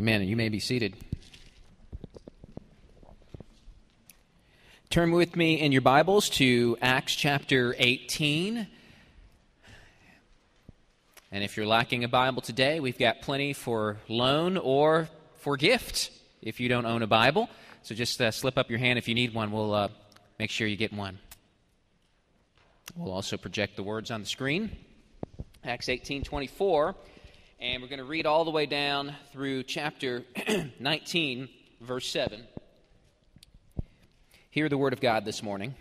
Amen. And You may be seated. Turn with me in your Bibles to Acts chapter 18. And if you're lacking a Bible today, we've got plenty for loan or for gift if you don't own a Bible. So just uh, slip up your hand if you need one. We'll uh, make sure you get one. We'll also project the words on the screen. Acts 18 24. And we're going to read all the way down through chapter 19, verse 7. Hear the word of God this morning.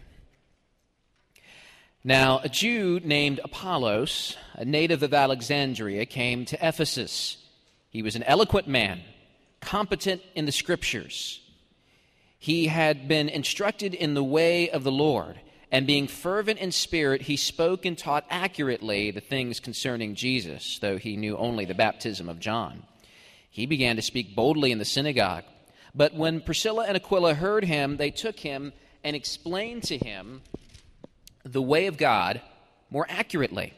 Now, a Jew named Apollos, a native of Alexandria, came to Ephesus. He was an eloquent man, competent in the scriptures. He had been instructed in the way of the Lord, and being fervent in spirit, he spoke and taught accurately the things concerning Jesus, though he knew only the baptism of John. He began to speak boldly in the synagogue. But when Priscilla and Aquila heard him, they took him and explained to him the way of God more accurately.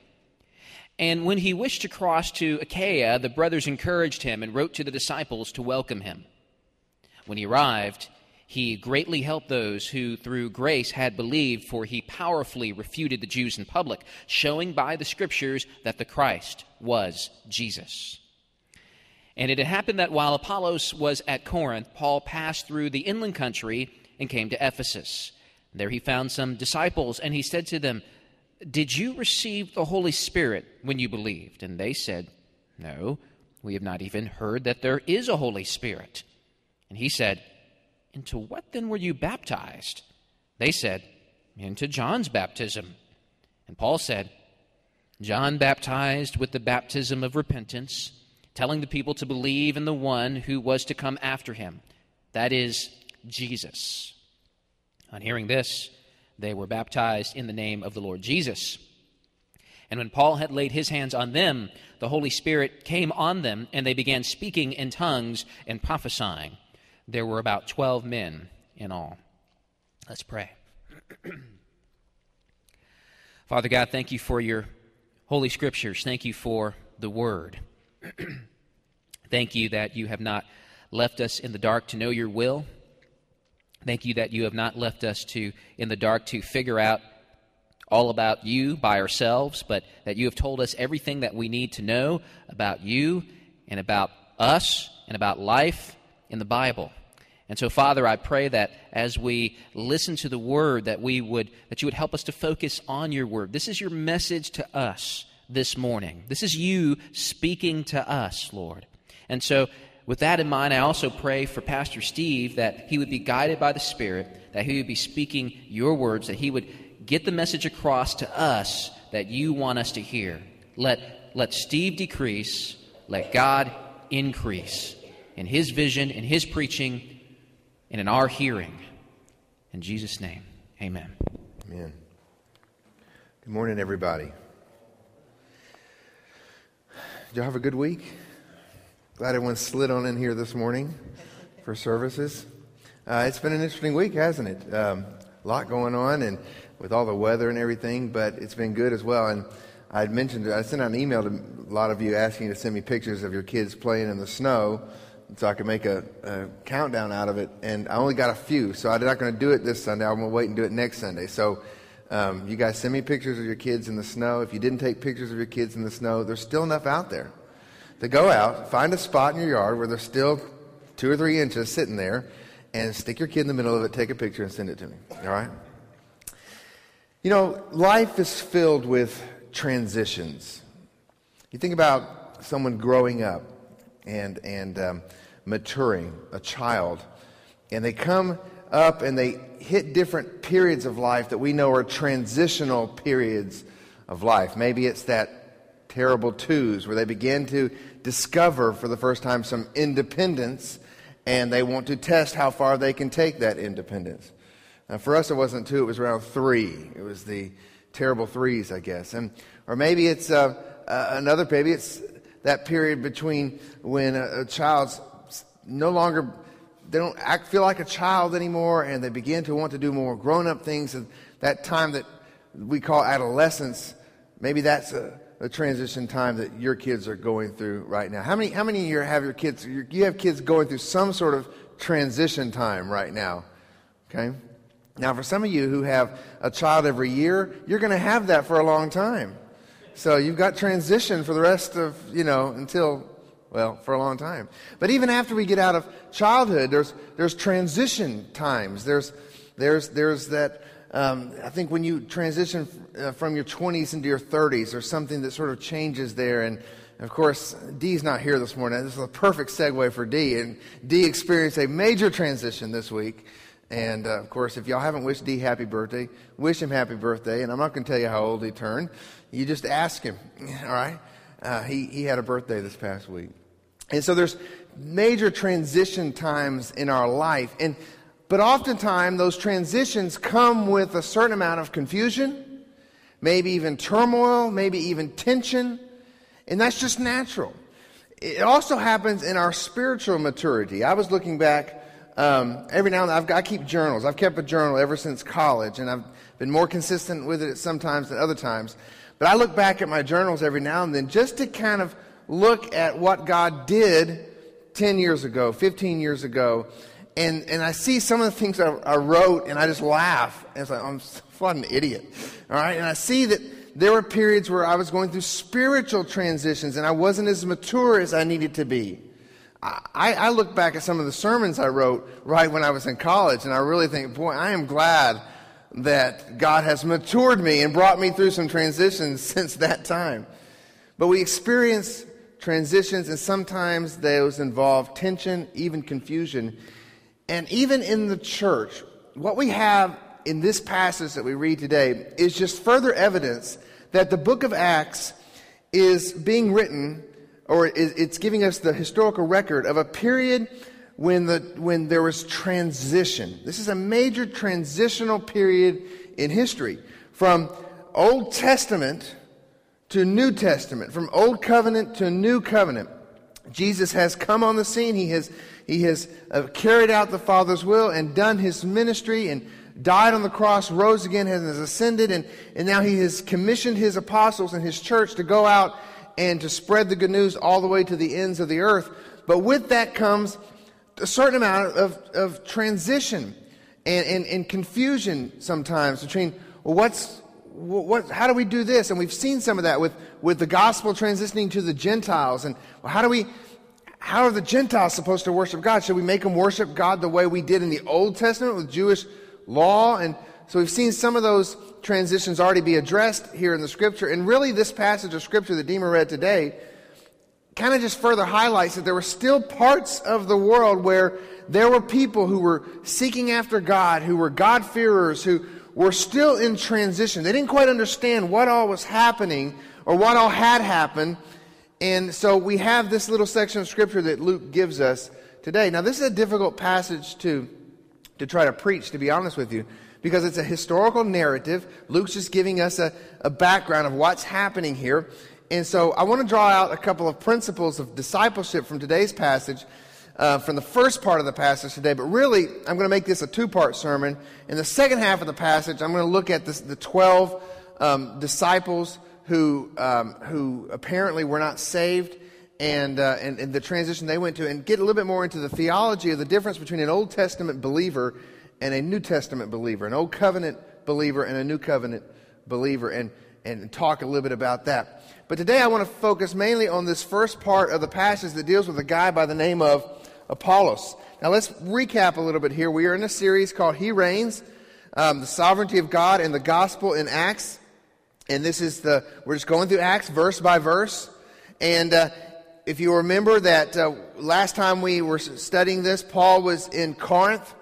And when he wished to cross to Achaia, the brothers encouraged him and wrote to the disciples to welcome him. When he arrived, he greatly helped those who through grace had believed, for he powerfully refuted the Jews in public, showing by the scriptures that the Christ was Jesus. And it had happened that while Apollos was at Corinth, Paul passed through the inland country and came to Ephesus. There he found some disciples, and he said to them, Did you receive the Holy Spirit when you believed? And they said, No, we have not even heard that there is a Holy Spirit. And he said, Into what then were you baptized? They said, Into John's baptism. And Paul said, John baptized with the baptism of repentance telling the people to believe in the one who was to come after him, that is, Jesus. On hearing this, they were baptized in the name of the Lord Jesus. And when Paul had laid his hands on them, the Holy Spirit came on them, and they began speaking in tongues and prophesying. There were about 12 men in all. Let's pray. Father God, thank you for your holy scriptures. Thank you for the word. Thank you that you have not left us in the dark to know your will. Thank you that you have not left us to in the dark to figure out all about you by ourselves, but that you have told us everything that we need to know about you and about us and about life in the Bible. And so Father, I pray that as we listen to the word that we would that you would help us to focus on your word. This is your message to us this morning. This is you speaking to us, Lord. And so, with that in mind, I also pray for Pastor Steve that he would be guided by the Spirit, that he would be speaking your words, that he would get the message across to us that you want us to hear. Let, let Steve decrease, let God increase in his vision, in his preaching, and in our hearing. In Jesus' name, amen. Amen. Good morning, everybody. Did y'all have a good week? Glad everyone slid on in here this morning for services. Uh, it's been an interesting week, hasn't it? Um, a lot going on, and with all the weather and everything, but it's been good as well. And I had mentioned, I sent out an email to a lot of you asking you to send me pictures of your kids playing in the snow so I could make a, a countdown out of it. And I only got a few, so I'm not going to do it this Sunday. I'm going to wait and do it next Sunday. So um, you guys send me pictures of your kids in the snow. If you didn't take pictures of your kids in the snow, there's still enough out there to go out, find a spot in your yard where there's still two or three inches sitting there, and stick your kid in the middle of it, take a picture, and send it to me. All right? You know, life is filled with transitions. You think about someone growing up and, and um, maturing, a child, and they come up and they hit different periods of life that we know are transitional periods of life. Maybe it's that terrible twos where they begin to discover for the first time some independence and they want to test how far they can take that independence. Now, for us, it wasn't two, it was around three. It was the terrible threes, I guess. And, or maybe it's uh, uh, another, maybe it's that period between when a, a child's no longer they don't act, feel like a child anymore and they begin to want to do more grown up things. And that time that we call adolescence, maybe that's a, the transition time that your kids are going through right now? How many, how many of you have your kids, you have kids going through some sort of transition time right now? Okay? Now, for some of you who have a child every year, you're going to have that for a long time. So you've got transition for the rest of, you know, until, well, for a long time. But even after we get out of childhood, there's, there's transition times. There's, there's, there's that, um, I think when you transition uh, from your 20s into your 30s, there's something that sort of changes there. And of course, Dee's not here this morning. This is a perfect segue for Dee. And Dee experienced a major transition this week. And uh, of course, if y'all haven't wished Dee happy birthday, wish him happy birthday. And I'm not going to tell you how old he turned. You just ask him, all right? Uh, he, he had a birthday this past week. And so there's major transition times in our life. And, but oftentimes, those transitions come with a certain amount of confusion, maybe even turmoil, maybe even tension. And that's just natural. It also happens in our spiritual maturity. I was looking back um, every now and then, I've, I keep journals. I've kept a journal ever since college, and I've been more consistent with it sometimes than other times. But I look back at my journals every now and then just to kind of look at what God did 10 years ago, 15 years ago, and, and I see some of the things I, I wrote, and I just laugh. It's like, I'm what an idiot. All right? And I see that there were periods where I was going through spiritual transitions, and I wasn't as mature as I needed to be. I, I, look back at some of the sermons I wrote right when I was in college, and I really think, boy, I am glad that God has matured me and brought me through some transitions since that time. But we experience transitions, and sometimes those involve tension, even confusion. And even in the church, what we have in this passage that we read today is just further evidence that the book of Acts is being written or it's giving us the historical record of a period when, the, when there was transition. This is a major transitional period in history from Old Testament to New Testament, from Old Covenant to New Covenant. Jesus has come on the scene. He has, he has uh, carried out the Father's will and done his ministry and died on the cross, rose again, has ascended, and, and now he has commissioned his apostles and his church to go out and to spread the good news all the way to the ends of the earth. But with that comes a certain amount of, of transition and, and, and confusion sometimes between well, what's, what, how do we do this? And we've seen some of that with, with the gospel transitioning to the Gentiles. And well, how do we, how are the Gentiles supposed to worship God? Should we make them worship God the way we did in the Old Testament with Jewish law? And so we've seen some of those transitions already be addressed here in the scripture. And really, this passage of scripture that Deemer read today kind of just further highlights that there were still parts of the world where there were people who were seeking after God, who were God-fearers, who were still in transition. They didn't quite understand what all was happening or what all had happened. And so we have this little section of scripture that Luke gives us today. Now, this is a difficult passage to, to try to preach, to be honest with you because it's a historical narrative. Luke's just giving us a, a background of what's happening here. And so I want to draw out a couple of principles of discipleship from today's passage, uh, from the first part of the passage today. But really, I'm going to make this a two part sermon. In the second half of the passage, I'm going to look at this, the 12 um, disciples who, um, who apparently were not saved. And, uh, and, and the transition they went to, and get a little bit more into the theology of the difference between an Old Testament believer and a New Testament believer, an Old Covenant believer and a New Covenant believer, and, and talk a little bit about that. But today I want to focus mainly on this first part of the passage that deals with a guy by the name of Apollos. Now let's recap a little bit here. We are in a series called He Reigns, um, the sovereignty of God and the gospel in Acts. And this is the, we're just going through Acts verse by verse. And uh, if you remember that uh, last time we were studying this, Paul was in Corinth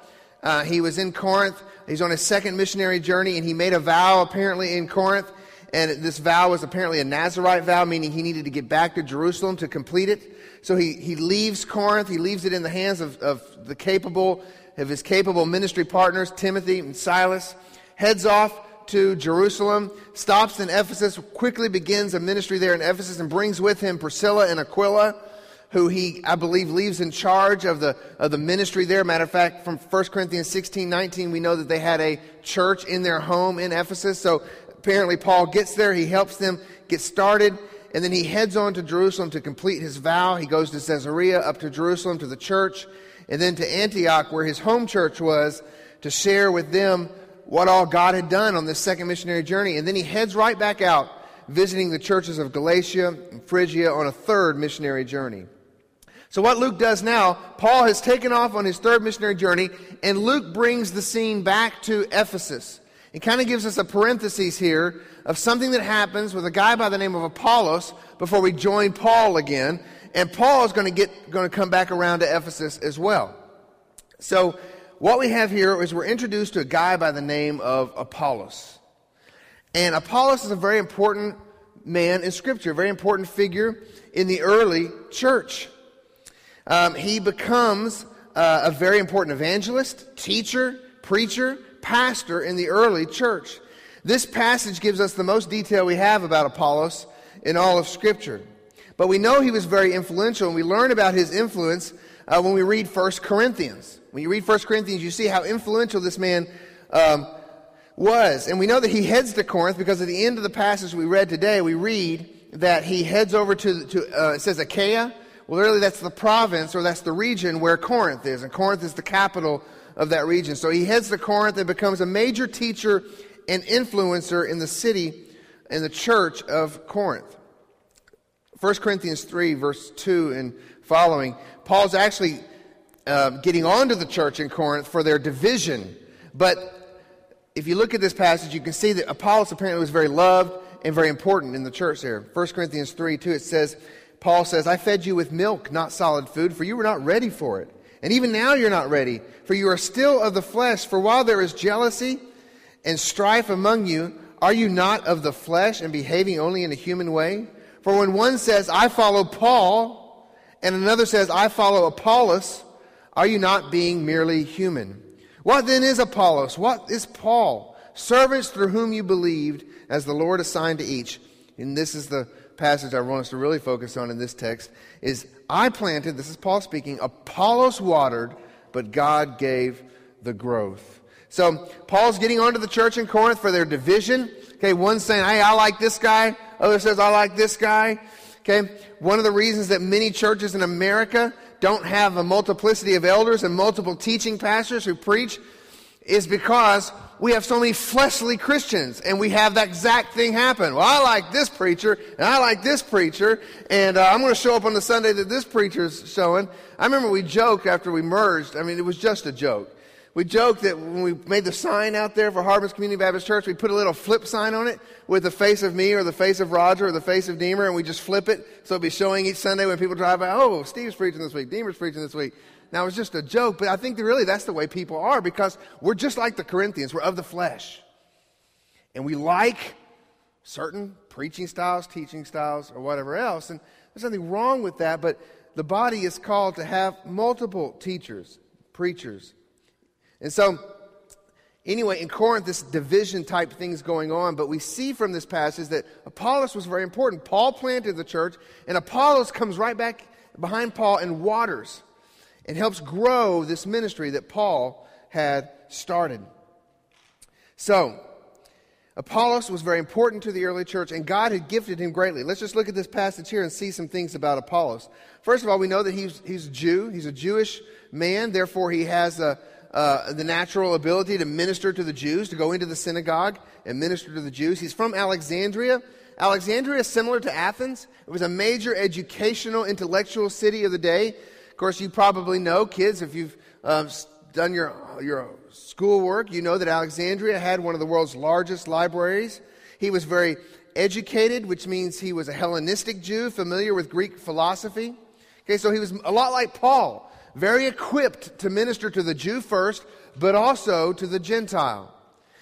uh, he was in Corinth. He's on his second missionary journey, and he made a vow apparently in Corinth. And this vow was apparently a Nazarite vow, meaning he needed to get back to Jerusalem to complete it. So he, he leaves Corinth. He leaves it in the hands of, of the capable, of his capable ministry partners, Timothy and Silas. Heads off to Jerusalem, stops in Ephesus, quickly begins a ministry there in Ephesus, and brings with him Priscilla and Aquila who he, I believe, leaves in charge of the, of the ministry there. Matter of fact, from 1 Corinthians 16, 19, we know that they had a church in their home in Ephesus. So apparently Paul gets there, he helps them get started, and then he heads on to Jerusalem to complete his vow. He goes to Caesarea, up to Jerusalem to the church, and then to Antioch, where his home church was, to share with them what all God had done on this second missionary journey. And then he heads right back out, visiting the churches of Galatia and Phrygia on a third missionary journey. So, what Luke does now, Paul has taken off on his third missionary journey, and Luke brings the scene back to Ephesus. It kind of gives us a parenthesis here of something that happens with a guy by the name of Apollos before we join Paul again. And Paul is going to get going to come back around to Ephesus as well. So what we have here is we're introduced to a guy by the name of Apollos. And Apollos is a very important man in Scripture, a very important figure in the early church. Um, he becomes uh, a very important evangelist, teacher, preacher, pastor in the early church. This passage gives us the most detail we have about Apollos in all of Scripture. But we know he was very influential, and we learn about his influence uh, when we read 1 Corinthians. When you read 1 Corinthians, you see how influential this man um, was. And we know that he heads to Corinth because at the end of the passage we read today, we read that he heads over to, to uh, it says Achaia, well, really, that's the province or that's the region where Corinth is, and Corinth is the capital of that region. So he heads to Corinth and becomes a major teacher and influencer in the city, in the church of Corinth. 1 Corinthians 3, verse 2 and following, Paul's actually uh, getting onto the church in Corinth for their division. But if you look at this passage, you can see that Apollos apparently was very loved and very important in the church there. 1 Corinthians 3, 2, it says, Paul says, I fed you with milk, not solid food, for you were not ready for it. And even now you're not ready, for you are still of the flesh. For while there is jealousy and strife among you, are you not of the flesh and behaving only in a human way? For when one says, I follow Paul, and another says, I follow Apollos, are you not being merely human? What then is Apollos? What is Paul? Servants through whom you believed, as the Lord assigned to each. And this is the passage I want us to really focus on in this text is I planted, this is Paul speaking, Apollos watered, but God gave the growth. So Paul's getting onto the church in Corinth for their division. Okay, one saying, hey, I like this guy. Other says, I like this guy. Okay, one of the reasons that many churches in America don't have a multiplicity of elders and multiple teaching pastors who preach is because we have so many fleshly Christians, and we have that exact thing happen. Well, I like this preacher, and I like this preacher, and uh, I'm going to show up on the Sunday that this preacher's showing. I remember we joked after we merged. I mean, it was just a joke. We joked that when we made the sign out there for Harvest Community Baptist Church, we put a little flip sign on it with the face of me or the face of Roger or the face of Deemer, and we just flip it so it'll be showing each Sunday when people drive by, oh, Steve's preaching this week, Deemer's preaching this week. Now, it's just a joke, but I think that really that's the way people are because we're just like the Corinthians. We're of the flesh. And we like certain preaching styles, teaching styles, or whatever else. And there's nothing wrong with that, but the body is called to have multiple teachers, preachers. And so, anyway, in Corinth, this division type thing's going on, but we see from this passage that Apollos was very important. Paul planted the church, and Apollos comes right back behind Paul and waters and helps grow this ministry that Paul had started. So, Apollos was very important to the early church, and God had gifted him greatly. Let's just look at this passage here and see some things about Apollos. First of all, we know that he's, he's a Jew. He's a Jewish man, therefore, he has a, uh, the natural ability to minister to the Jews, to go into the synagogue and minister to the Jews. He's from Alexandria. Alexandria is similar to Athens. It was a major educational, intellectual city of the day Of course, you probably know, kids, if you've uh, done your, your schoolwork, you know that Alexandria had one of the world's largest libraries. He was very educated, which means he was a Hellenistic Jew, familiar with Greek philosophy. Okay, so he was a lot like Paul, very equipped to minister to the Jew first, but also to the Gentile.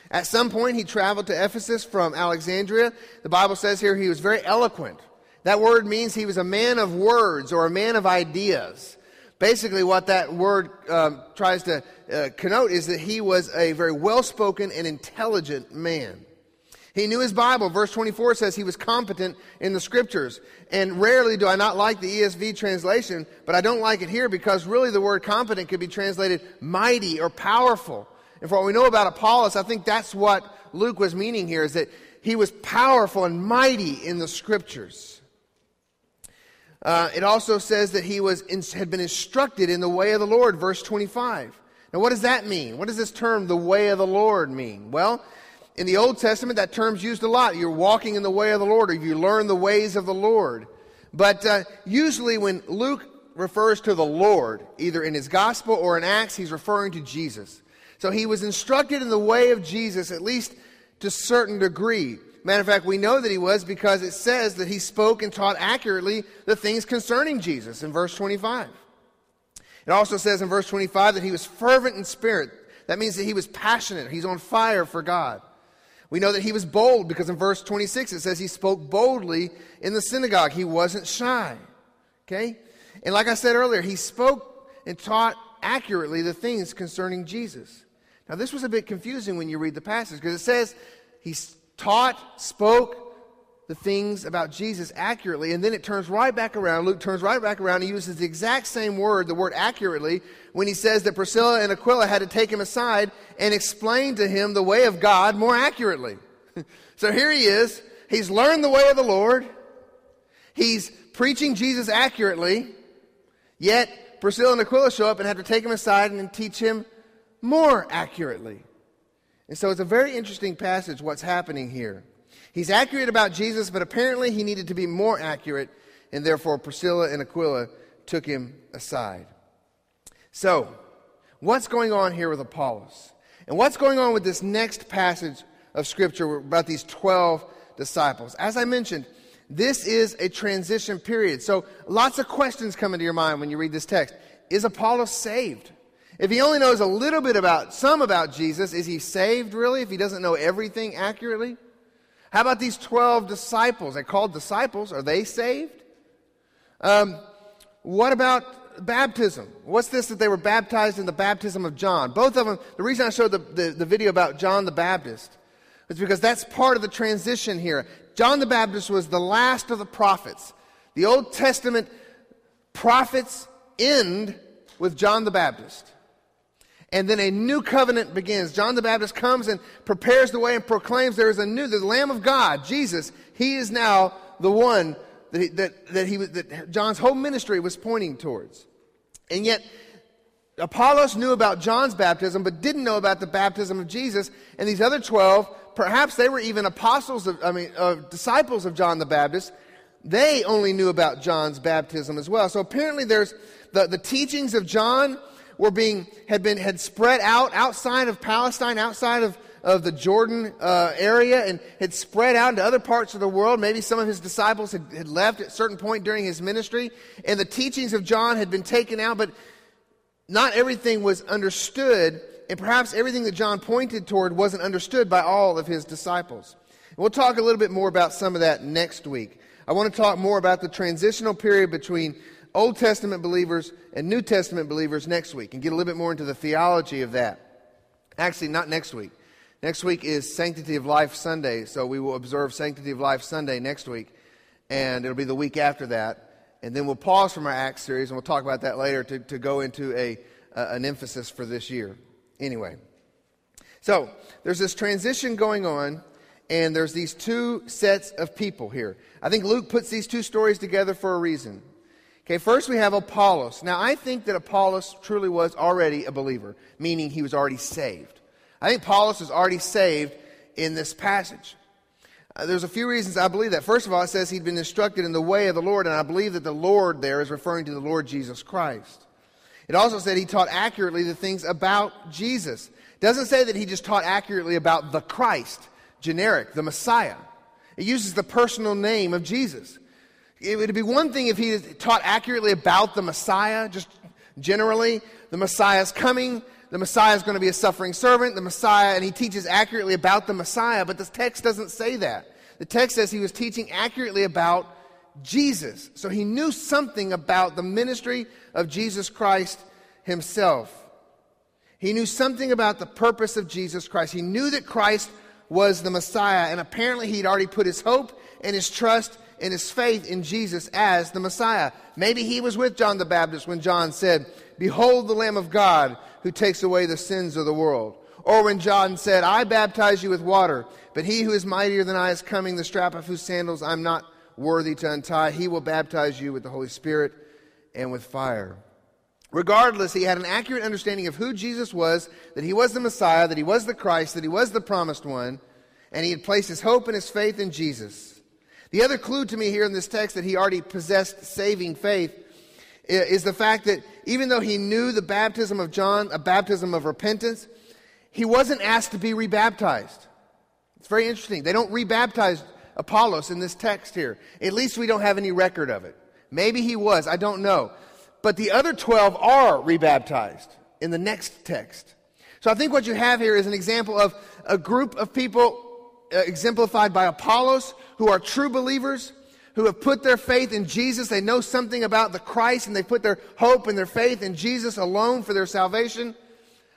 At some point, he traveled to Ephesus from Alexandria. The Bible says here he was very eloquent. That word means he was a man of words or a man of ideas. Basically, what that word um, tries to uh, connote is that he was a very well spoken and intelligent man. He knew his Bible. Verse 24 says he was competent in the scriptures. And rarely do I not like the ESV translation, but I don't like it here because really the word competent could be translated mighty or powerful. And for what we know about Apollos, I think that's what Luke was meaning here is that he was powerful and mighty in the scriptures. Uh, it also says that he was in, had been instructed in the way of the Lord, verse 25. Now, what does that mean? What does this term, the way of the Lord, mean? Well, in the Old Testament, that term's used a lot. You're walking in the way of the Lord, or you learn the ways of the Lord. But uh, usually, when Luke refers to the Lord, either in his gospel or in Acts, he's referring to Jesus. So he was instructed in the way of Jesus, at least to a certain degree. Matter of fact, we know that he was because it says that he spoke and taught accurately the things concerning Jesus in verse 25. It also says in verse 25 that he was fervent in spirit. That means that he was passionate. He's on fire for God. We know that he was bold because in verse 26 it says he spoke boldly in the synagogue. He wasn't shy. Okay? And like I said earlier, he spoke and taught accurately the things concerning Jesus. Now, this was a bit confusing when you read the passage because it says he taught, spoke the things about Jesus accurately, and then it turns right back around. Luke turns right back around and uses the exact same word, the word accurately, when he says that Priscilla and Aquila had to take him aside and explain to him the way of God more accurately. so here he is. He's learned the way of the Lord. He's preaching Jesus accurately, yet Priscilla and Aquila show up and have to take him aside and teach him more accurately. And so it's a very interesting passage what's happening here. He's accurate about Jesus, but apparently he needed to be more accurate, and therefore Priscilla and Aquila took him aside. So, what's going on here with Apollos? And what's going on with this next passage of Scripture about these 12 disciples? As I mentioned, this is a transition period. So, lots of questions come into your mind when you read this text. Is Apollos saved? If he only knows a little bit about, some about Jesus, is he saved really if he doesn't know everything accurately? How about these 12 disciples? They're called disciples. Are they saved? Um, what about baptism? What's this that they were baptized in the baptism of John? Both of them, the reason I showed the, the, the video about John the Baptist is because that's part of the transition here. John the Baptist was the last of the prophets. The Old Testament prophets end with John the Baptist. And then a new covenant begins. John the Baptist comes and prepares the way and proclaims there is a new, the Lamb of God, Jesus. He is now the one that, he, that, that, he, that John's whole ministry was pointing towards. And yet, Apollos knew about John's baptism, but didn't know about the baptism of Jesus. And these other 12, perhaps they were even apostles of, I mean, uh, disciples of John the Baptist. They only knew about John's baptism as well. So apparently there's the, the teachings of John were being, had been, had spread out outside of Palestine, outside of, of the Jordan uh, area, and had spread out into other parts of the world. Maybe some of his disciples had, had left at a certain point during his ministry, and the teachings of John had been taken out, but not everything was understood, and perhaps everything that John pointed toward wasn't understood by all of his disciples. And we'll talk a little bit more about some of that next week. I want to talk more about the transitional period between Old Testament believers and New Testament believers next week and get a little bit more into the theology of that. Actually, not next week. Next week is Sanctity of Life Sunday, so we will observe Sanctity of Life Sunday next week, and it'll be the week after that. And then we'll pause from our Acts series, and we'll talk about that later to, to go into a, uh, an emphasis for this year. Anyway, so there's this transition going on, and there's these two sets of people here. I think Luke puts these two stories together for a reason. Okay, first we have Apollos. Now, I think that Apollos truly was already a believer, meaning he was already saved. I think Apollos was already saved in this passage. Uh, there's a few reasons I believe that. First of all, it says he'd been instructed in the way of the Lord, and I believe that the Lord there is referring to the Lord Jesus Christ. It also said he taught accurately the things about Jesus. It doesn't say that he just taught accurately about the Christ, generic, the Messiah. It uses the personal name of Jesus. It would be one thing if he taught accurately about the Messiah, just generally. The Messiah is coming. The Messiah is going to be a suffering servant. The Messiah, and he teaches accurately about the Messiah, but the text doesn't say that. The text says he was teaching accurately about Jesus. So he knew something about the ministry of Jesus Christ himself. He knew something about the purpose of Jesus Christ. He knew that Christ was the Messiah, and apparently he'd already put his hope and his trust in his faith in Jesus as the Messiah. Maybe he was with John the Baptist when John said, Behold the Lamb of God who takes away the sins of the world. Or when John said, I baptize you with water, But he who is mightier than I is coming, the strap of whose sandals I'm not worthy to untie. He will baptize you with the Holy Spirit and with fire. Regardless, he had an accurate understanding of who Jesus was, that he was the Messiah, that he was the Christ, that he was the promised one, and he had placed his hope and his faith in Jesus. The other clue to me here in this text that he already possessed saving faith is the fact that even though he knew the baptism of John, a baptism of repentance, he wasn't asked to be rebaptized. It's very interesting. They don't rebaptize Apollos in this text here. At least we don't have any record of it. Maybe he was, I don't know. But the other 12 are rebaptized in the next text. So I think what you have here is an example of a group of people Uh, exemplified by Apollos who are true believers, who have put their faith in Jesus. They know something about the Christ and they put their hope and their faith in Jesus alone for their salvation.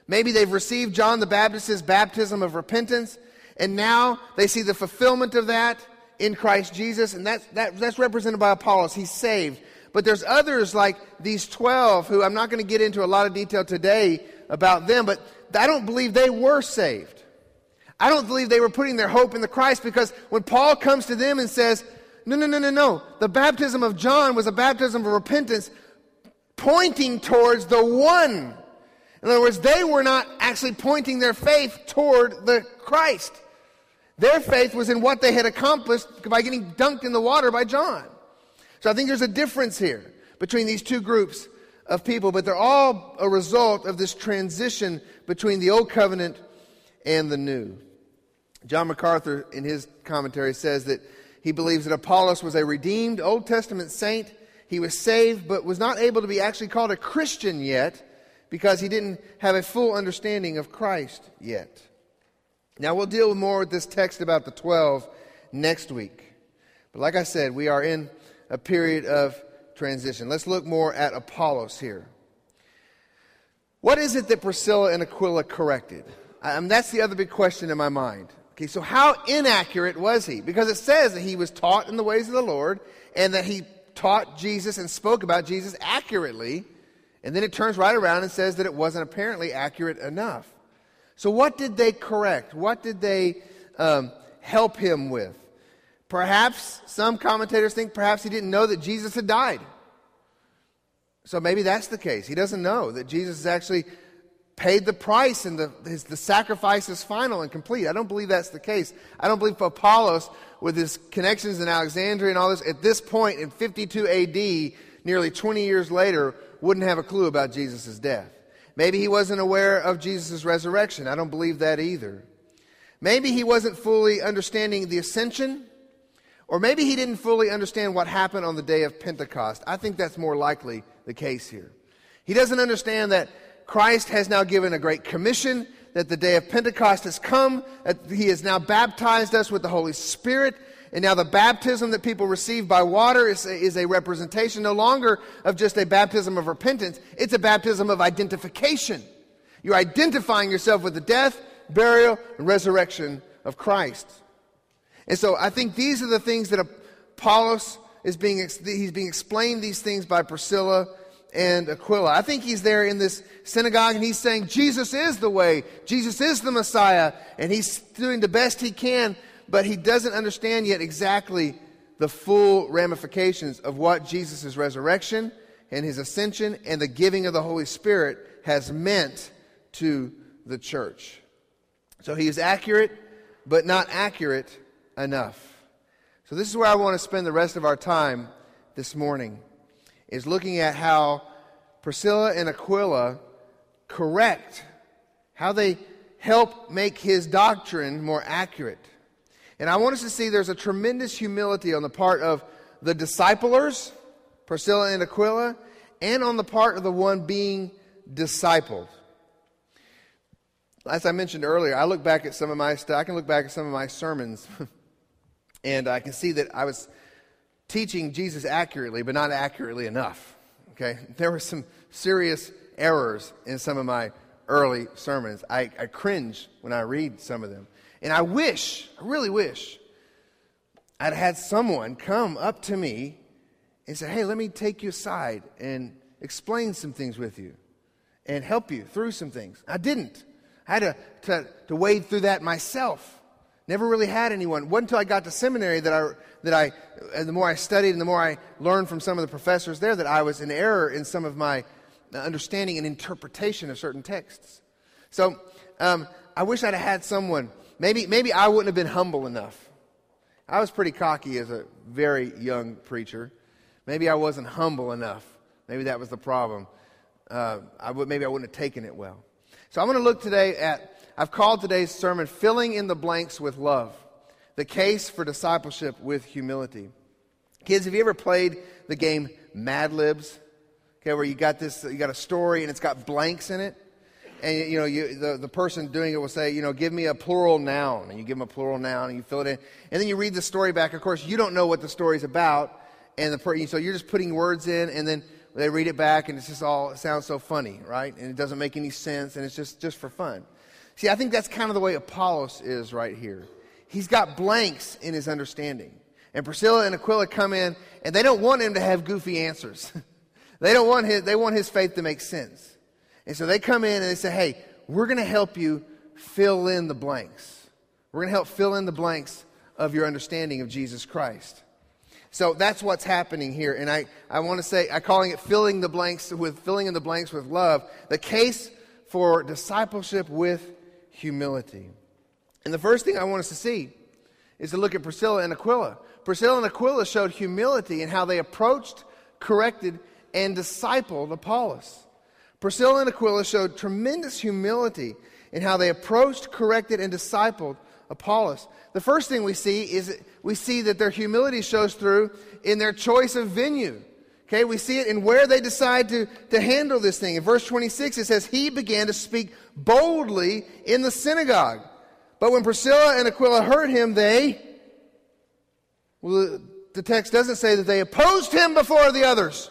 Maybe they've received John the Baptist's baptism of repentance and now they see the fulfillment of that in Christ Jesus, and that's, that, that's represented by Apollos. He's saved. But there's others like these 12 who I'm not going to get into a lot of detail today about them, but I don't believe they were saved. I don't believe they were putting their hope in the Christ because when Paul comes to them and says, no, no, no, no, no, the baptism of John was a baptism of repentance pointing towards the one. In other words, they were not actually pointing their faith toward the Christ. Their faith was in what they had accomplished by getting dunked in the water by John. So I think there's a difference here between these two groups of people, but they're all a result of this transition between the old covenant and the new. John MacArthur, in his commentary, says that he believes that Apollos was a redeemed Old Testament saint. He was saved, but was not able to be actually called a Christian yet because he didn't have a full understanding of Christ yet. Now, we'll deal more with this text about the 12 next week. But like I said, we are in a period of transition. Let's look more at Apollos here. What is it that Priscilla and Aquila corrected? Um, that's the other big question in my mind. Okay, so how inaccurate was he? Because it says that he was taught in the ways of the Lord and that he taught Jesus and spoke about Jesus accurately. And then it turns right around and says that it wasn't apparently accurate enough. So, what did they correct? What did they um, help him with? Perhaps some commentators think perhaps he didn't know that Jesus had died. So maybe that's the case. He doesn't know that Jesus has actually paid the price and the, his, the sacrifice is final and complete. I don't believe that's the case. I don't believe Apollos, with his connections in Alexandria and all this, at this point in 52 AD, nearly 20 years later, wouldn't have a clue about Jesus' death. Maybe he wasn't aware of Jesus' resurrection. I don't believe that either. Maybe he wasn't fully understanding the ascension, or maybe he didn't fully understand what happened on the day of Pentecost. I think that's more likely the case here. He doesn't understand that Christ has now given a great commission, that the day of Pentecost has come, that he has now baptized us with the Holy Spirit, and now the baptism that people receive by water is a, is a representation no longer of just a baptism of repentance, it's a baptism of identification. You're identifying yourself with the death, burial, and resurrection of Christ. And so I think these are the things that Apollos is being, he's being explained these things by Priscilla and Aquila. I think he's there in this synagogue and he's saying Jesus is the way, Jesus is the Messiah, and he's doing the best he can but he doesn't understand yet exactly the full ramifications of what Jesus' resurrection and his ascension and the giving of the Holy Spirit has meant to the church. So he is accurate, but not accurate enough. So this is where I want to spend the rest of our time this morning is looking at how Priscilla and Aquila correct how they help make his doctrine more accurate. And I want us to see there's a tremendous humility on the part of the disciplers, Priscilla and Aquila, and on the part of the one being discipled. As I mentioned earlier, I look back at some of my I can look back at some of my sermons, and I can see that I was teaching Jesus accurately, but not accurately enough. Okay, there were some serious errors in some of my early sermons. I, I cringe when I read some of them. And I wish, I really wish, I'd had someone come up to me and say, hey, let me take you aside and explain some things with you and help you through some things. I didn't. I had to, to, to wade through that myself. Never really had anyone. Wasn't until I got to seminary that I, that I, and the more I studied and the more I learned from some of the professors there, that I was in error in some of my understanding and interpretation of certain texts. So um, I wish I'd have had someone. Maybe, maybe I wouldn't have been humble enough. I was pretty cocky as a very young preacher. Maybe I wasn't humble enough. Maybe that was the problem. Uh, I would, maybe I wouldn't have taken it well. So I'm going to look today at, I've called today's sermon Filling in the Blanks with Love, the case for discipleship with humility. Kids, have you ever played the game Mad Libs? Okay, where you got this, you got a story and it's got blanks in it. And, you know, you, the, the person doing it will say, you know, give me a plural noun. And you give them a plural noun and you fill it in. And then you read the story back. Of course, you don't know what the story's about. And the, so you're just putting words in and then they read it back and it's just all, it sounds so funny, right? And it doesn't make any sense and it's just, just for fun. See, I think that's kind of the way Apollos is right here. He's got blanks in his understanding. And Priscilla and Aquila come in and they don't want him to have goofy answers. they don't want his, they want his faith to make sense. And so they come in and they say, hey, we're going to help you fill in the blanks. We're going to help fill in the blanks of your understanding of Jesus Christ. So that's what's happening here. And I, I want to say, I'm calling it filling the blanks with, filling in the blanks with love. The case for discipleship with humility. And the first thing I want us to see is to look at Priscilla and Aquila. Priscilla and Aquila showed humility in how they approached, corrected, and discipled Apollos. Priscilla and Aquila showed tremendous humility in how they approached, corrected, and discipled Apollos. The first thing we see is we see that their humility shows through in their choice of venue. Okay, we see it in where they decide to, to handle this thing. In verse 26, it says, He began to speak boldly in the synagogue. But when Priscilla and Aquila heard him, they, well, the text doesn't say that they opposed him before the others.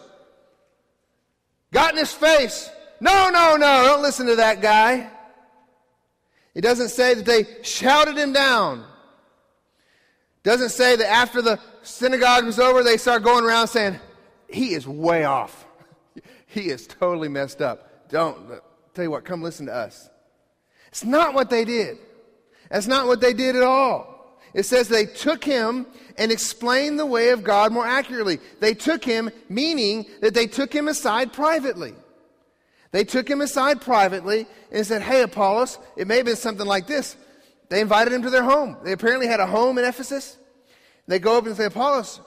Got in his face. No, no, no, don't listen to that guy. It doesn't say that they shouted him down. It doesn't say that after the synagogue was over, they started going around saying, he is way off. he is totally messed up. Don't, tell you what, come listen to us. It's not what they did. That's not what they did at all. It says they took him and explained the way of God more accurately. They took him, meaning that they took him aside privately. They took him aside privately and said, Hey, Apollos, it may have been something like this. They invited him to their home. They apparently had a home in Ephesus. They go up and say, Apollos,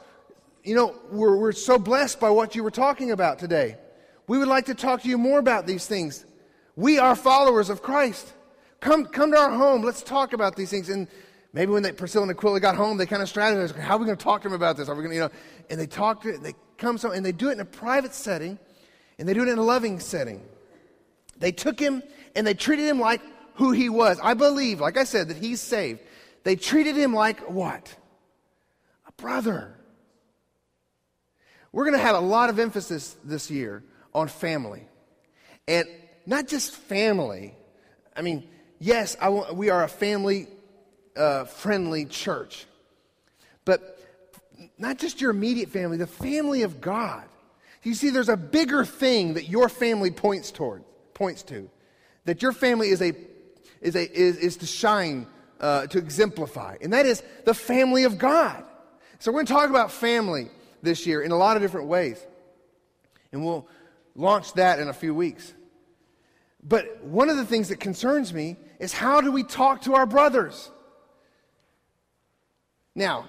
you know, we're, we're so blessed by what you were talking about today. We would like to talk to you more about these things. We are followers of Christ. Come, come to our home. Let's talk about these things. And maybe when they, Priscilla and Aquila got home, they kind of strategized, how are we going to talk to him about this? Are we going to, you know, and they talk to it, they come so, and they do it in a private setting, and they do it in a loving setting. They took him and they treated him like who he was. I believe, like I said, that he's saved. They treated him like what? A brother. We're going to have a lot of emphasis this year on family. And not just family. I mean, yes, I want, we are a family uh, friendly church. But not just your immediate family, the family of God. You see, there's a bigger thing that your family points toward, points to. That your family is a is a is, is to shine, uh, to exemplify, and that is the family of God. So we're going to talk about family this year in a lot of different ways. And we'll launch that in a few weeks. But one of the things that concerns me is how do we talk to our brothers? Now,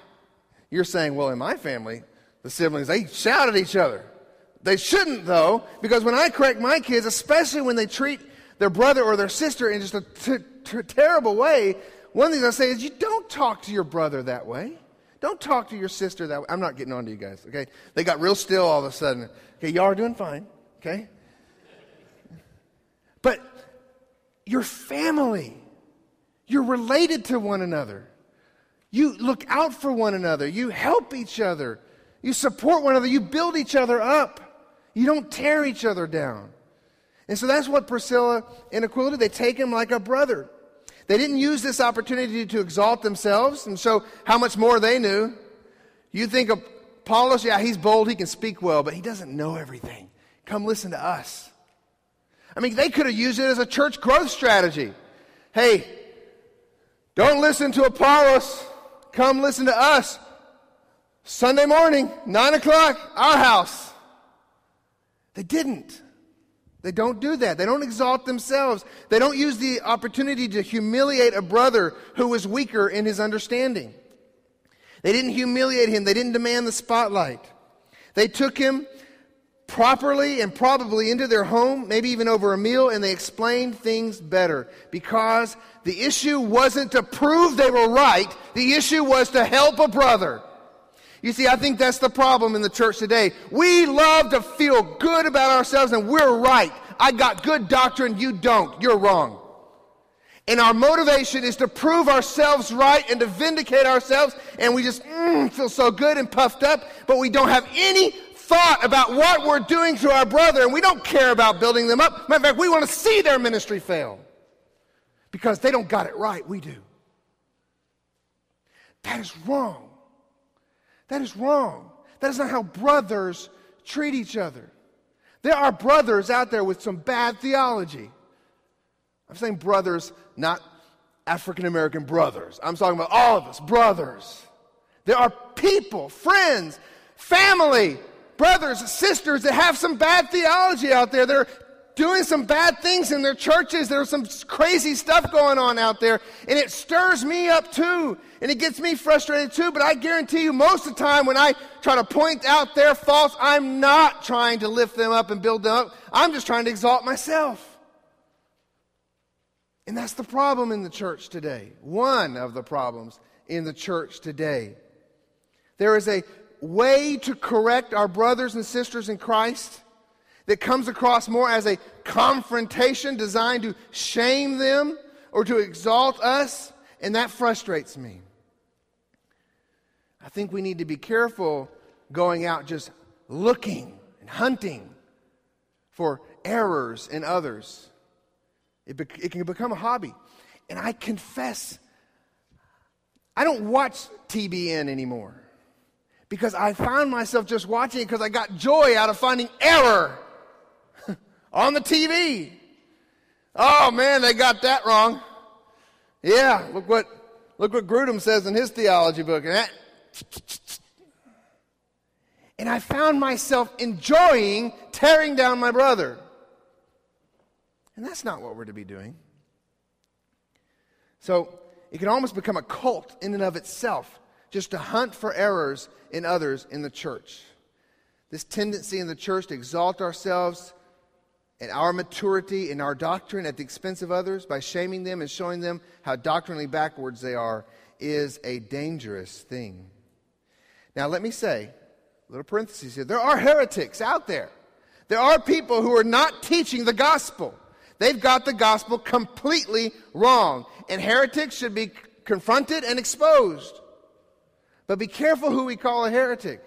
you're saying, well, in my family, the siblings, they shout at each other. They shouldn't, though, because when I correct my kids, especially when they treat their brother or their sister in just a t- t- terrible way, one of the things I say is, you don't talk to your brother that way. Don't talk to your sister that way. I'm not getting on to you guys, okay? They got real still all of a sudden. Okay, y'all are doing fine, okay? But your family, you're related to one another. You look out for one another. You help each other. You support one another. You build each other up. You don't tear each other down. And so that's what Priscilla and Aquila did. They take him like a brother. They didn't use this opportunity to exalt themselves and show how much more they knew. You think of Apollos, yeah, he's bold, he can speak well, but he doesn't know everything. Come listen to us. I mean, they could have used it as a church growth strategy. Hey, Don't listen to Apollos. Come listen to us. Sunday morning, 9 o'clock, our house. They didn't. They don't do that. They don't exalt themselves. They don't use the opportunity to humiliate a brother who was weaker in his understanding. They didn't humiliate him. They didn't demand the spotlight. They took him properly and probably into their home, maybe even over a meal, and they explained things better because the issue wasn't to prove they were right, the issue was to help a brother. You see, I think that's the problem in the church today. We love to feel good about ourselves and we're right. I got good doctrine, you don't. You're wrong. And our motivation is to prove ourselves right and to vindicate ourselves, and we just mm, feel so good and puffed up, but we don't have any thought about what we're doing to our brother, and we don't care about building them up. Matter of fact, we want to see their ministry fail because they don't got it right. We do. That is wrong. That is wrong. That is not how brothers treat each other. There are brothers out there with some bad theology. I'm saying brothers, not African American brothers. I'm talking about all of us, brothers. There are people, friends, family, brothers, sisters that have some bad theology out there. They're doing some bad things in their churches. There's some crazy stuff going on out there. And it stirs me up too. And it gets me frustrated too. But I guarantee you, most of the time when I try to point out their faults, I'm not trying to lift them up and build them up. I'm just trying to exalt myself. And that's the problem in the church today. One of the problems in the church today. There is a way to correct our brothers and sisters in Christ that comes across more as a confrontation designed to shame them or to exalt us, and that frustrates me. I think we need to be careful going out just looking and hunting for errors in others. It, be- it can become a hobby. And I confess, I don't watch TBN anymore because I found myself just watching it because I got joy out of finding error on the TV. Oh man, they got that wrong. Yeah, look what look what Grudem says in his theology book. And, I found myself enjoying tearing down my brother. And that's not what we're to be doing. So it can almost become a cult in and of itself, just to hunt for errors in others in the church. This tendency in the church to exalt ourselves and our maturity in our doctrine at the expense of others by shaming them and showing them how doctrinally backwards they are is a dangerous thing. Now, let me say, little parentheses here, there are heretics out there. There are people who are not teaching the gospel. They've got the gospel completely wrong. And heretics should be confronted and exposed. But be careful who we call a heretic.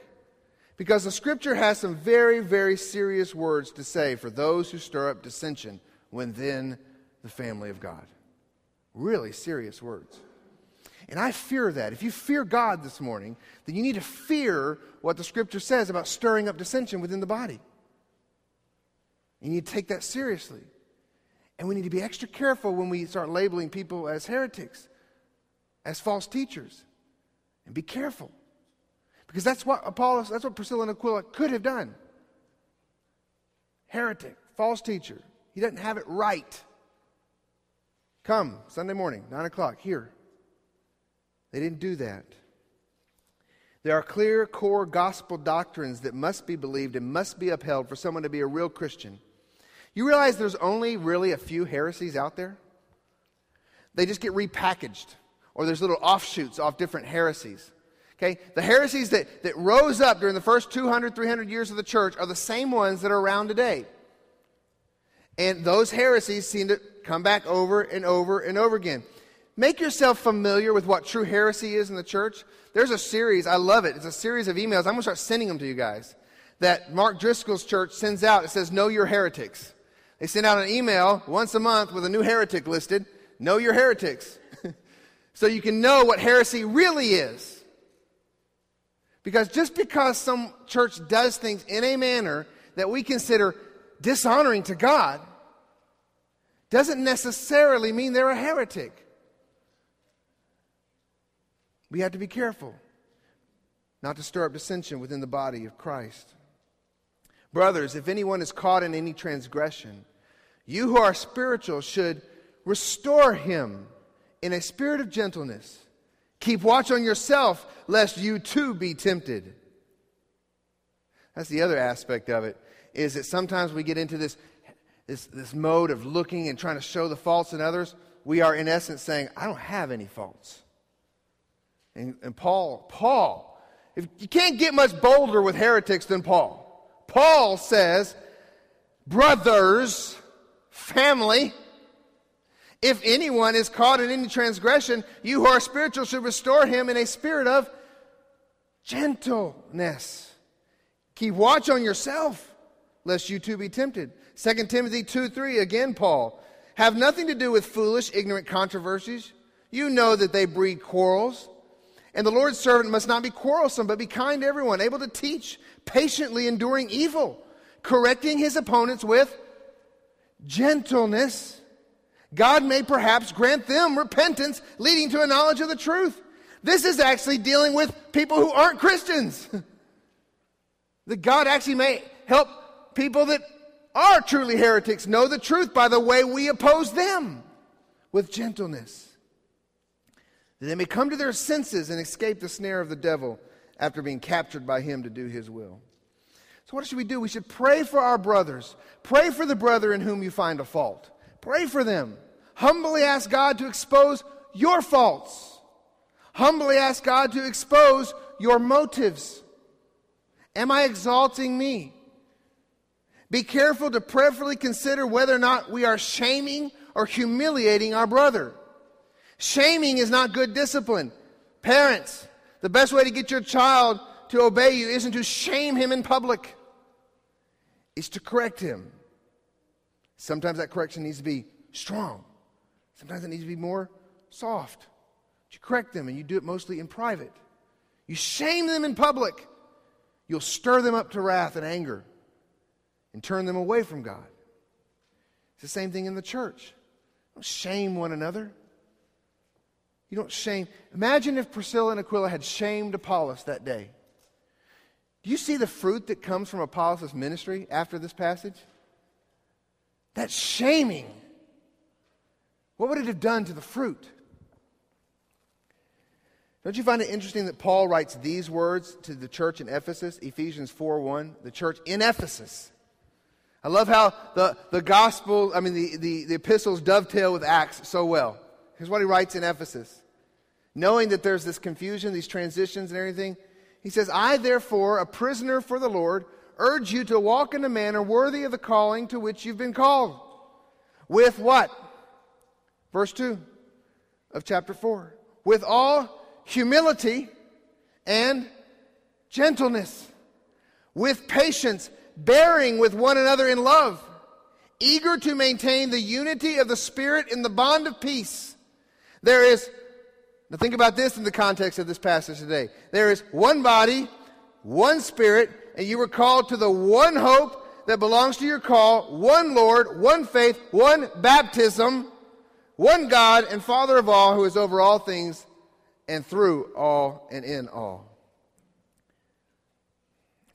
Because the scripture has some very, very serious words to say for those who stir up dissension within the family of God. Really serious words. And I fear that. If you fear God this morning, then you need to fear what the scripture says about stirring up dissension within the body. You need to take that seriously. And we need to be extra careful when we start labeling people as heretics, as false teachers. And be careful. Because that's what Apollos, that's what Priscilla and Aquila could have done. Heretic, false teacher. He doesn't have it right. Come, Sunday morning, 9 o'clock, here. They didn't do that. There are clear core gospel doctrines that must be believed and must be upheld for someone to be a real Christian. You realize there's only really a few heresies out there? They just get repackaged, or there's little offshoots off different heresies. Okay? The heresies that, that rose up during the first 200, 300 years of the church are the same ones that are around today. And those heresies seem to come back over and over and over again. Make yourself familiar with what true heresy is in the church. There's a series, I love it. It's a series of emails. I'm going to start sending them to you guys that Mark Driscoll's church sends out. It says, Know your heretics. They send out an email once a month with a new heretic listed. Know your heretics. so you can know what heresy really is. Because just because some church does things in a manner that we consider dishonoring to God doesn't necessarily mean they're a heretic. We have to be careful not to stir up dissension within the body of Christ. Brothers, if anyone is caught in any transgression, you who are spiritual should restore him in a spirit of gentleness. Keep watch on yourself, lest you too be tempted. That's the other aspect of it, is that sometimes we get into this, this, this mode of looking and trying to show the faults in others. We are, in essence, saying, I don't have any faults. And, and Paul, Paul, if, you can't get much bolder with heretics than Paul. Paul says, brothers, family, if anyone is caught in any transgression, you who are spiritual should restore him in a spirit of gentleness. Keep watch on yourself, lest you too be tempted. 2 Timothy 2 3, again, Paul. Have nothing to do with foolish, ignorant controversies. You know that they breed quarrels. And the Lord's servant must not be quarrelsome, but be kind to everyone, able to teach, patiently enduring evil, correcting his opponents with gentleness. God may perhaps grant them repentance, leading to a knowledge of the truth. This is actually dealing with people who aren't Christians. that God actually may help people that are truly heretics know the truth by the way we oppose them with gentleness that they may come to their senses and escape the snare of the devil after being captured by him to do his will. So, what should we do? We should pray for our brothers. Pray for the brother in whom you find a fault. Pray for them. Humbly ask God to expose your faults. Humbly ask God to expose your motives. Am I exalting me? Be careful to prayerfully consider whether or not we are shaming or humiliating our brother. Shaming is not good discipline. Parents, the best way to get your child to obey you isn't to shame him in public, it's to correct him. Sometimes that correction needs to be strong, sometimes it needs to be more soft. You correct them, and you do it mostly in private. You shame them in public, you'll stir them up to wrath and anger and turn them away from God. It's the same thing in the church. Don't shame one another. You don't shame. Imagine if Priscilla and Aquila had shamed Apollos that day. Do you see the fruit that comes from Apollos' ministry after this passage? That shaming. What would it have done to the fruit? Don't you find it interesting that Paul writes these words to the church in Ephesus, Ephesians 4 1, the church in Ephesus? I love how the, the gospel, I mean, the, the, the epistles dovetail with Acts so well. Here's what he writes in Ephesus. Knowing that there's this confusion, these transitions and everything, he says, I, therefore, a prisoner for the Lord, urge you to walk in a manner worthy of the calling to which you've been called. With what? Verse 2 of chapter 4. With all humility and gentleness, with patience, bearing with one another in love, eager to maintain the unity of the Spirit in the bond of peace. There is, now think about this in the context of this passage today. There is one body, one Spirit, and you were called to the one hope that belongs to your call, one Lord, one faith, one baptism, one God and Father of all, who is over all things and through all and in all.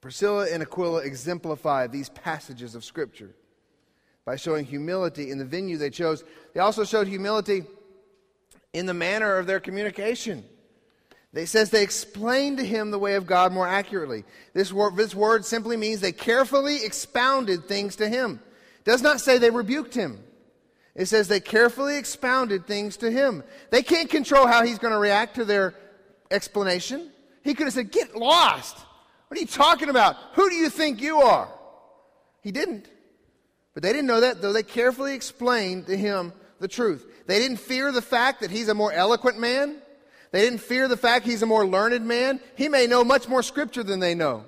Priscilla and Aquila exemplify these passages of Scripture by showing humility in the venue they chose. They also showed humility in the manner of their communication. They says they explained to him the way of God more accurately. This word, this word simply means they carefully expounded things to him. It does not say they rebuked him. It says they carefully expounded things to him. They can't control how he's going to react to their explanation. He could have said, Get lost. What are you talking about? Who do you think you are? He didn't. But they didn't know that, though they carefully explained to him the truth. They didn't fear the fact that he's a more eloquent man. They didn't fear the fact he's a more learned man. He may know much more scripture than they know.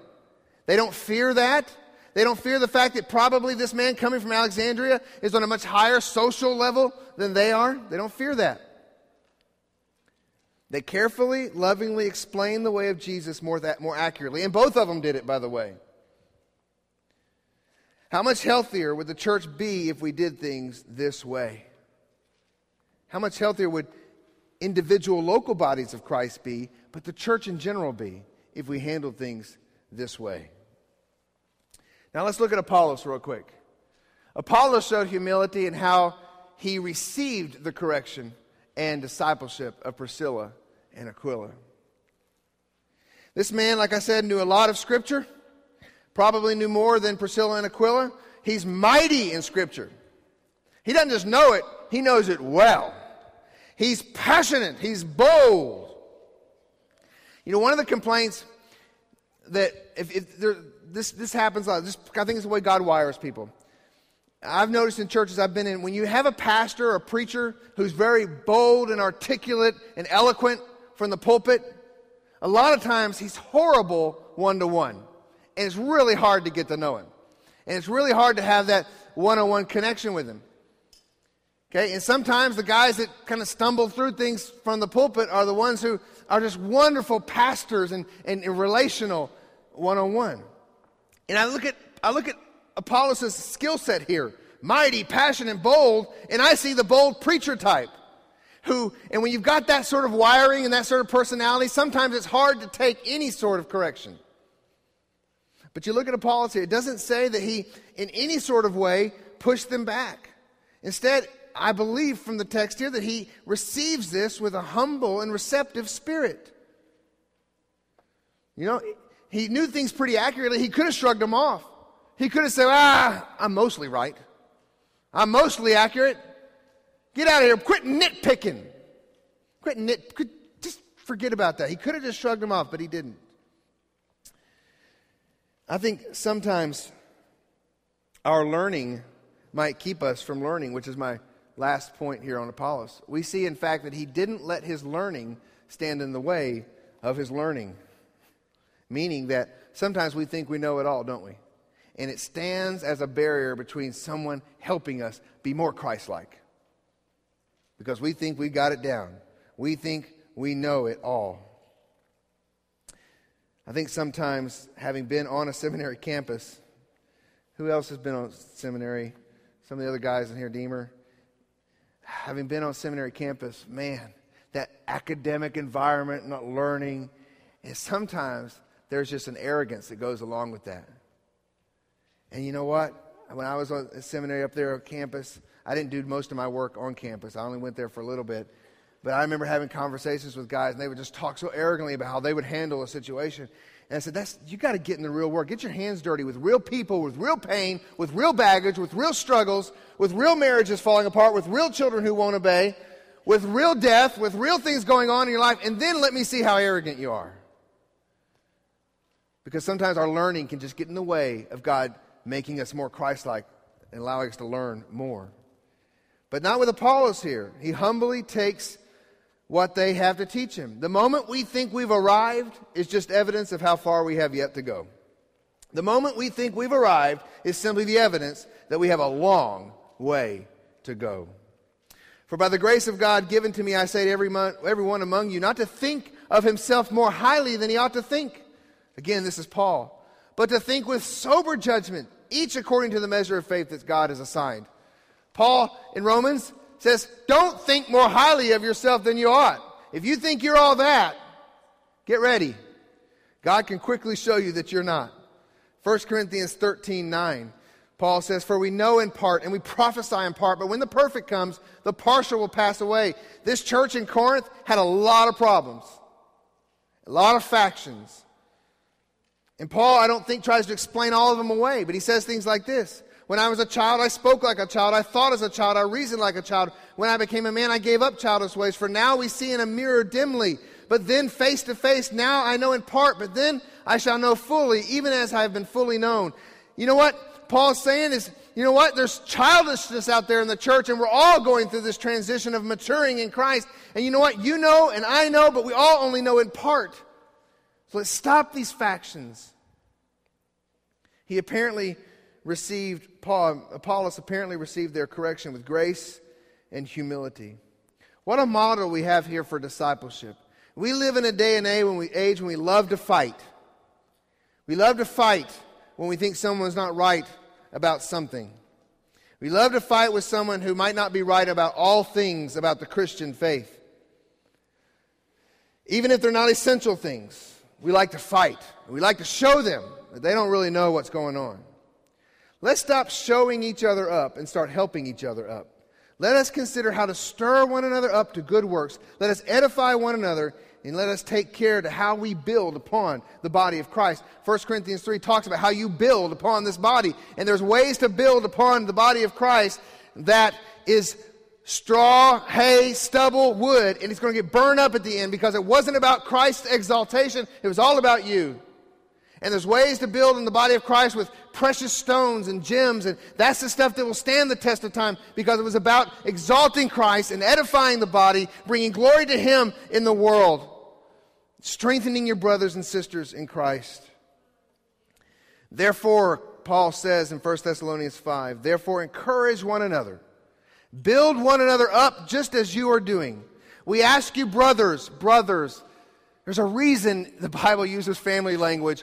They don't fear that. They don't fear the fact that probably this man coming from Alexandria is on a much higher social level than they are. They don't fear that. They carefully, lovingly explain the way of Jesus more, that, more accurately. And both of them did it, by the way. How much healthier would the church be if we did things this way? How much healthier would individual local bodies of Christ be, but the church in general be, if we handle things this way. Now let's look at Apollos real quick. Apollos showed humility in how he received the correction and discipleship of Priscilla and Aquila. This man, like I said, knew a lot of Scripture, probably knew more than Priscilla and Aquila. He's mighty in Scripture. He doesn't just know it, he knows it well. He's passionate, he's bold. You know, one of the complaints that if, if there, this, this happens a lot, this, I think it's the way God wires people. I've noticed in churches I've been in, when you have a pastor or a preacher who's very bold and articulate and eloquent from the pulpit, a lot of times he's horrible one to one. And it's really hard to get to know him. And it's really hard to have that one on one connection with him. Okay, and sometimes the guys that kind of stumble through things from the pulpit are the ones who are just wonderful pastors and, and, and relational one on one. And I look at I look at Apollos' skill set here mighty, passionate, bold, and I see the bold preacher type. Who, and when you've got that sort of wiring and that sort of personality, sometimes it's hard to take any sort of correction. But you look at Apollos here, it doesn't say that he, in any sort of way, pushed them back. Instead, I believe from the text here that he receives this with a humble and receptive spirit. You know, he knew things pretty accurately. He could have shrugged them off. He could have said, ah, I'm mostly right. I'm mostly accurate. Get out of here. Quit nitpicking. Quit nit. Quit, just forget about that. He could have just shrugged them off, but he didn't. I think sometimes our learning might keep us from learning, which is my last point here on Apollos. We see, in fact, that he didn't let his learning stand in the way of his learning. Meaning that sometimes we think we know it all, don't we? and it stands as a barrier between someone helping us be more Christ like. Because we think we got it down, we think we know it all. I think sometimes, having been on a seminary campus, who else has been on seminary? Some of the other guys in here, Deemer. Having been on seminary campus, man, that academic environment, not learning, and sometimes there's just an arrogance that goes along with that. And you know what? When I was on seminary up there on campus, I didn't do most of my work on campus. I only went there for a little bit. But I remember having conversations with guys, and they would just talk so arrogantly about how they would handle a situation. And I said, That's, you got to get in the real world. Get your hands dirty with real people, with real pain, with real baggage, with real struggles, with real marriages falling apart, with real children who won't obey, with real death, with real things going on in your life, and then let me see how arrogant you are. Because sometimes our learning can just get in the way of God making us more Christ like and allowing us to learn more. But not with Apollos here. He humbly takes what they have to teach him. The moment we think we've arrived is just evidence of how far we have yet to go. The moment we think we've arrived is simply the evidence that we have a long way to go. For by the grace of God given to me, I say to every, mon- everyone among you not to think of himself more highly than he ought to think. Again, this is Paul. But to think with sober judgment, each according to the measure of faith that God has assigned. Paul in Romans says, Don't think more highly of yourself than you ought. If you think you're all that, get ready. God can quickly show you that you're not. 1 Corinthians 13 9. Paul says, For we know in part and we prophesy in part, but when the perfect comes, the partial will pass away. This church in Corinth had a lot of problems, a lot of factions. And Paul, I don't think, tries to explain all of them away, but he says things like this When I was a child, I spoke like a child, I thought as a child, I reasoned like a child. When I became a man, I gave up childish ways. For now we see in a mirror dimly, but then face to face. Now I know in part, but then I shall know fully, even as I have been fully known. You know what Paul's saying is, you know what? There's childishness out there in the church, and we're all going through this transition of maturing in Christ. And you know what? You know, and I know, but we all only know in part. So let's stop these factions. He apparently received, Paul, Apollos apparently received their correction with grace and humility. What a model we have here for discipleship. We live in a day and age when we, age when we love to fight. We love to fight when we think someone's not right about something. We love to fight with someone who might not be right about all things about the Christian faith. Even if they're not essential things, we like to fight. We like to show them that they don't really know what's going on. Let's stop showing each other up and start helping each other up. Let us consider how to stir one another up to good works. Let us edify one another and let us take care to how we build upon the body of Christ. 1 Corinthians 3 talks about how you build upon this body. And there's ways to build upon the body of Christ that is straw, hay, stubble, wood, and it's going to get burned up at the end because it wasn't about Christ's exaltation, it was all about you. And there's ways to build in the body of Christ with precious stones and gems, and that's the stuff that will stand the test of time because it was about exalting Christ and edifying the body, bringing glory to Him in the world, strengthening your brothers and sisters in Christ. Therefore, Paul says in 1 Thessalonians 5, therefore encourage one another Build one another up just as you are doing. We ask you, brothers, brothers. There's a reason the Bible uses family language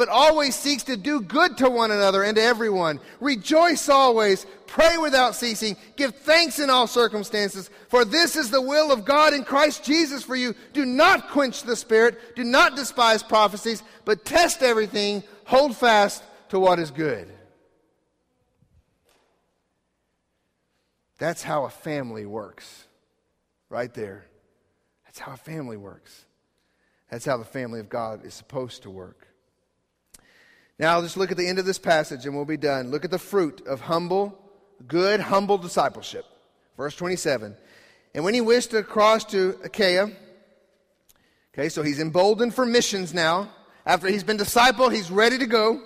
but always seeks to do good to one another and to everyone. Rejoice always, pray without ceasing, give thanks in all circumstances, for this is the will of God in Christ Jesus for you. Do not quench the spirit, do not despise prophecies, but test everything, hold fast to what is good. That's how a family works. Right there. That's how a family works. That's how the family of God is supposed to work. Now, just look at the end of this passage and we'll be done. Look at the fruit of humble, good, humble discipleship. Verse 27. And when he wished to cross to Achaia, okay, so he's emboldened for missions now. After he's been discipled, he's ready to go.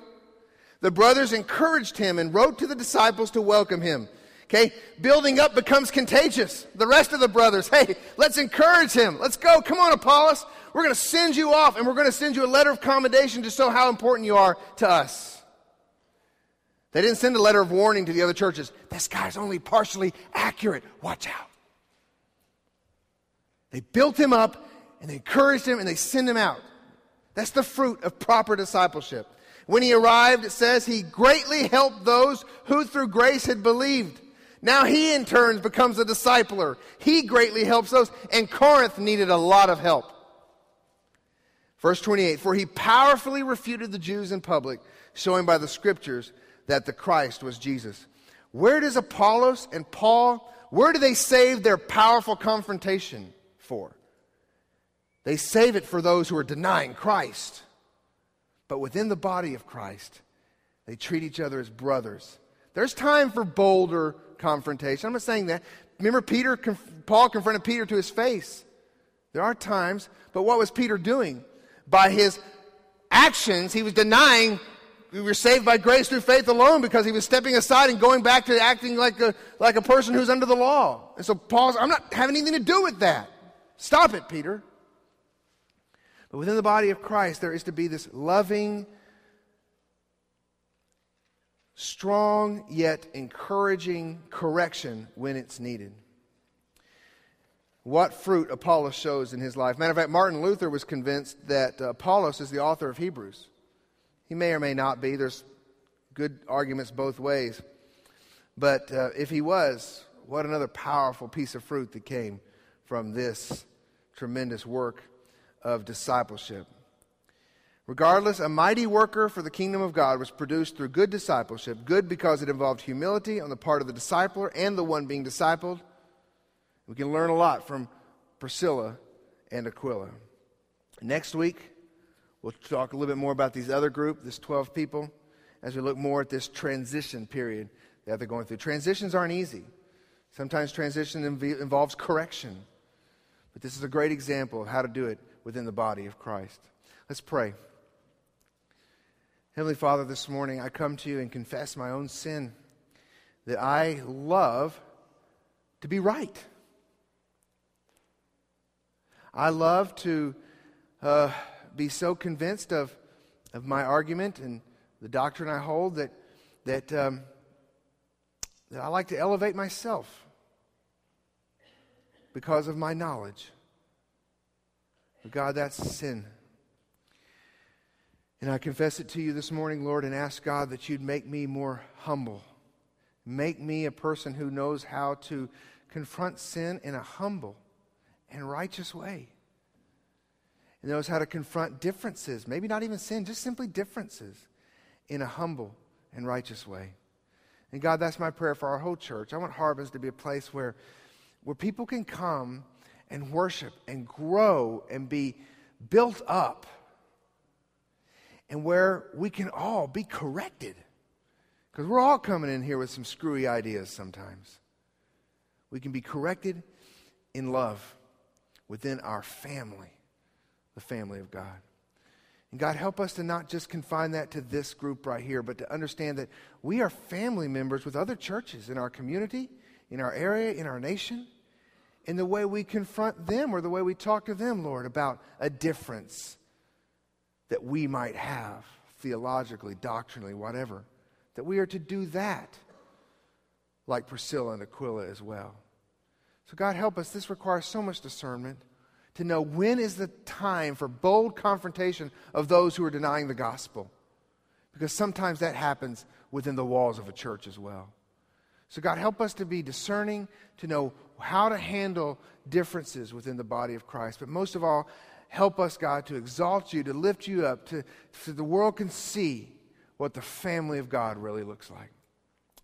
The brothers encouraged him and wrote to the disciples to welcome him. Okay, building up becomes contagious. The rest of the brothers, hey, let's encourage him. Let's go. Come on, Apollos. We're going to send you off and we're going to send you a letter of commendation to show how important you are to us. They didn't send a letter of warning to the other churches. This guy's only partially accurate. Watch out. They built him up and they encouraged him and they sent him out. That's the fruit of proper discipleship. When he arrived, it says he greatly helped those who through grace had believed. Now he in turn becomes a discipler. He greatly helps those, and Corinth needed a lot of help. Verse 28 For he powerfully refuted the Jews in public, showing by the scriptures that the Christ was Jesus. Where does Apollos and Paul, where do they save their powerful confrontation for? They save it for those who are denying Christ. But within the body of Christ, they treat each other as brothers. There's time for bolder confrontation. I'm not saying that. Remember, Peter, Paul confronted Peter to his face. There are times, but what was Peter doing? By his actions, he was denying we were saved by grace through faith alone because he was stepping aside and going back to acting like a, like a person who's under the law. And so Paul's, I'm not having anything to do with that. Stop it, Peter. But within the body of Christ, there is to be this loving, strong, yet encouraging correction when it's needed what fruit Apollos shows in his life. Matter of fact, Martin Luther was convinced that uh, Apollos is the author of Hebrews. He may or may not be. There's good arguments both ways. But uh, if he was, what another powerful piece of fruit that came from this tremendous work of discipleship. Regardless, a mighty worker for the kingdom of God was produced through good discipleship. Good because it involved humility on the part of the discipler and the one being discipled we can learn a lot from Priscilla and Aquila. Next week, we'll talk a little bit more about these other group, this 12 people, as we look more at this transition period that they're going through. Transitions aren't easy. Sometimes transition inv- involves correction. But this is a great example of how to do it within the body of Christ. Let's pray. Heavenly Father, this morning I come to you and confess my own sin that I love to be right. I love to uh, be so convinced of, of my argument and the doctrine I hold that, that, um, that I like to elevate myself because of my knowledge. But God, that's sin. And I confess it to you this morning, Lord, and ask God that you'd make me more humble. Make me a person who knows how to confront sin in a humble and righteous way. And knows how to confront differences, maybe not even sin, just simply differences, in a humble and righteous way. And God, that's my prayer for our whole church. I want Harbins to be a place where, where people can come and worship and grow and be built up and where we can all be corrected. Because we're all coming in here with some screwy ideas sometimes. We can be corrected in love within our family, the family of God. And God, help us to not just confine that to this group right here, but to understand that we are family members with other churches in our community, in our area, in our nation, in the way we confront them or the way we talk to them, Lord, about a difference that we might have theologically, doctrinally, whatever. That we are to do that like Priscilla and Aquila as well. So, God, help us. This requires so much discernment to know when is the time for bold confrontation of those who are denying the gospel. Because sometimes that happens within the walls of a church as well. So, God, help us to be discerning, to know how to handle differences within the body of Christ. But most of all, help us, God, to exalt you, to lift you up, to, so the world can see what the family of God really looks like.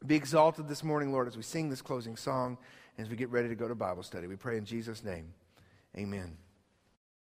Be exalted this morning, Lord, as we sing this closing song as we get ready to go to Bible study. We pray in Jesus' name. Amen.